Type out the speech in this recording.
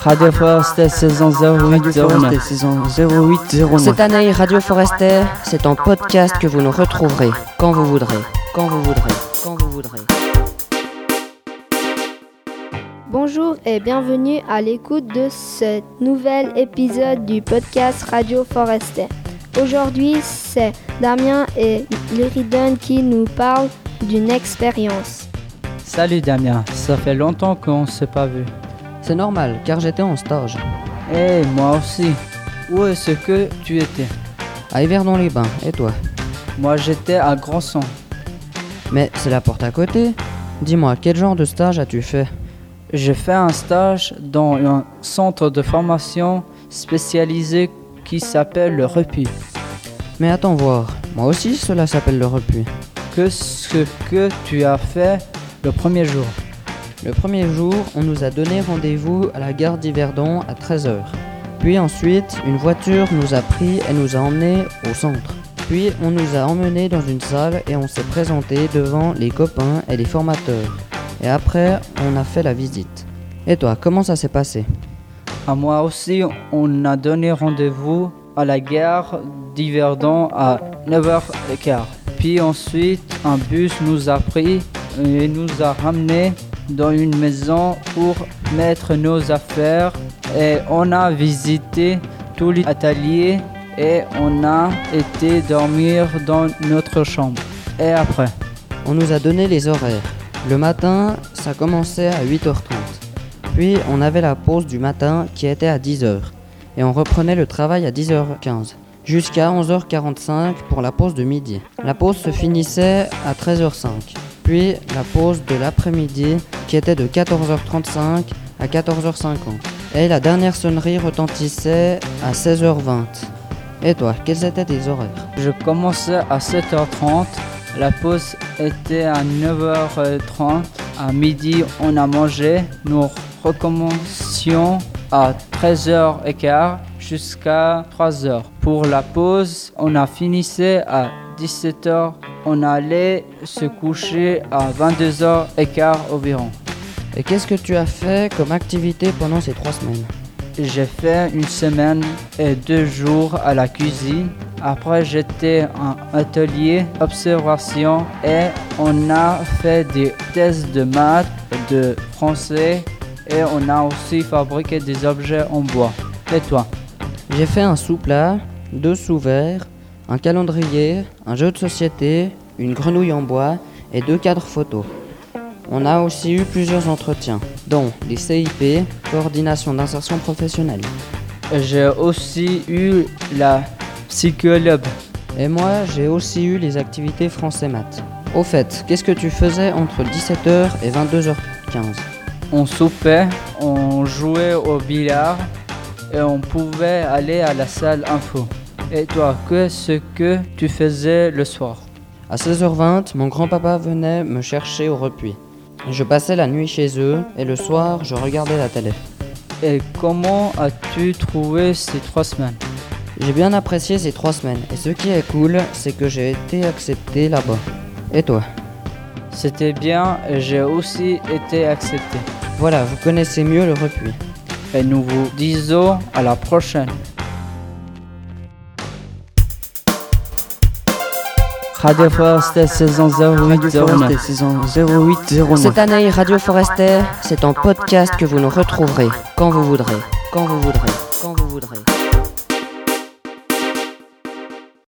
Radio Forester saison 0809. saison 0809. Cette année, Radio Forester, c'est en podcast que vous nous retrouverez quand vous voudrez, quand vous voudrez, quand vous voudrez. Bonjour et bienvenue à l'écoute de ce nouvel épisode du podcast Radio Forester. Aujourd'hui, c'est Damien et Lyridon qui nous parlent d'une expérience. Salut Damien, ça fait longtemps qu'on ne s'est pas vu. C'est normal, car j'étais en stage. Eh, moi aussi. Où est-ce que tu étais? À Yverdon-les-Bains, et toi? Moi j'étais à Grandson. Mais c'est la porte à côté. Dis-moi, quel genre de stage as-tu fait? J'ai fait un stage dans un centre de formation spécialisé qui s'appelle le Repi. Mais attends voir, moi aussi cela s'appelle le repuit. Qu'est-ce que tu as fait le premier jour? Le premier jour, on nous a donné rendez-vous à la gare d'Yverdon à 13h. Puis ensuite, une voiture nous a pris et nous a emmenés au centre. Puis on nous a emmenés dans une salle et on s'est présenté devant les copains et les formateurs. Et après, on a fait la visite. Et toi, comment ça s'est passé? À moi aussi, on a donné rendez-vous à la gare d'Yverdon à 9h15. Puis ensuite, un bus nous a pris et nous a ramenés dans une maison pour mettre nos affaires et on a visité tous les ateliers et on a été dormir dans notre chambre. Et après? On nous a donné les horaires. Le matin, ça commençait à 8h30. Puis on avait la pause du matin qui était à 10h. Et on reprenait le travail à 10h15. Jusqu'à 11h45 pour la pause de midi. La pause se finissait à 13h05. Puis la pause de l'après-midi qui était de 14h35 à 14h50. Et la dernière sonnerie retentissait à 16h20. Et toi, quels étaient tes horaires? Je commençais à 7h30, la pause était à 9h30, à midi on a mangé, nous recommencions à 13h15 jusqu'à 3h. Pour la pause, on a finissé à 17h, on allait se coucher à 22h15 environ. Et qu'est-ce que tu as fait comme activité pendant ces trois semaines? J'ai fait une semaine et deux jours à la cuisine. Après, j'étais en atelier observation et on a fait des tests de maths, de français et on a aussi fabriqué des objets en bois. Et toi? J'ai fait un sous-plat, deux sous-verts, un calendrier, un jeu de société, une grenouille en bois et deux cadres photos. On a aussi eu plusieurs entretiens, dont les CIP, coordination d'insertion professionnelle. J'ai aussi eu la psychologue. Et moi, j'ai aussi eu les activités français maths. Au fait, qu'est-ce que tu faisais entre 17h et 22h15 On soupait, on jouait au billard et on pouvait aller à la salle info. Et toi, qu'est-ce que tu faisais le soir? À 16h20, mon grand-papa venait me chercher au repuit. Je passais la nuit chez eux et le soir, je regardais la télé. Et comment as-tu trouvé ces trois semaines? J'ai bien apprécié ces trois semaines et ce qui est cool, c'est que j'ai été accepté là-bas. Et toi? C'était bien et j'ai aussi été accepté. Voilà, vous connaissez mieux le repuit. Et nous vous disons à la prochaine. Radio Forester saison 0809. saison 0809. Cette année, Radio Forester, c'est en podcast que vous nous retrouverez quand vous voudrez, quand vous voudrez, quand vous voudrez.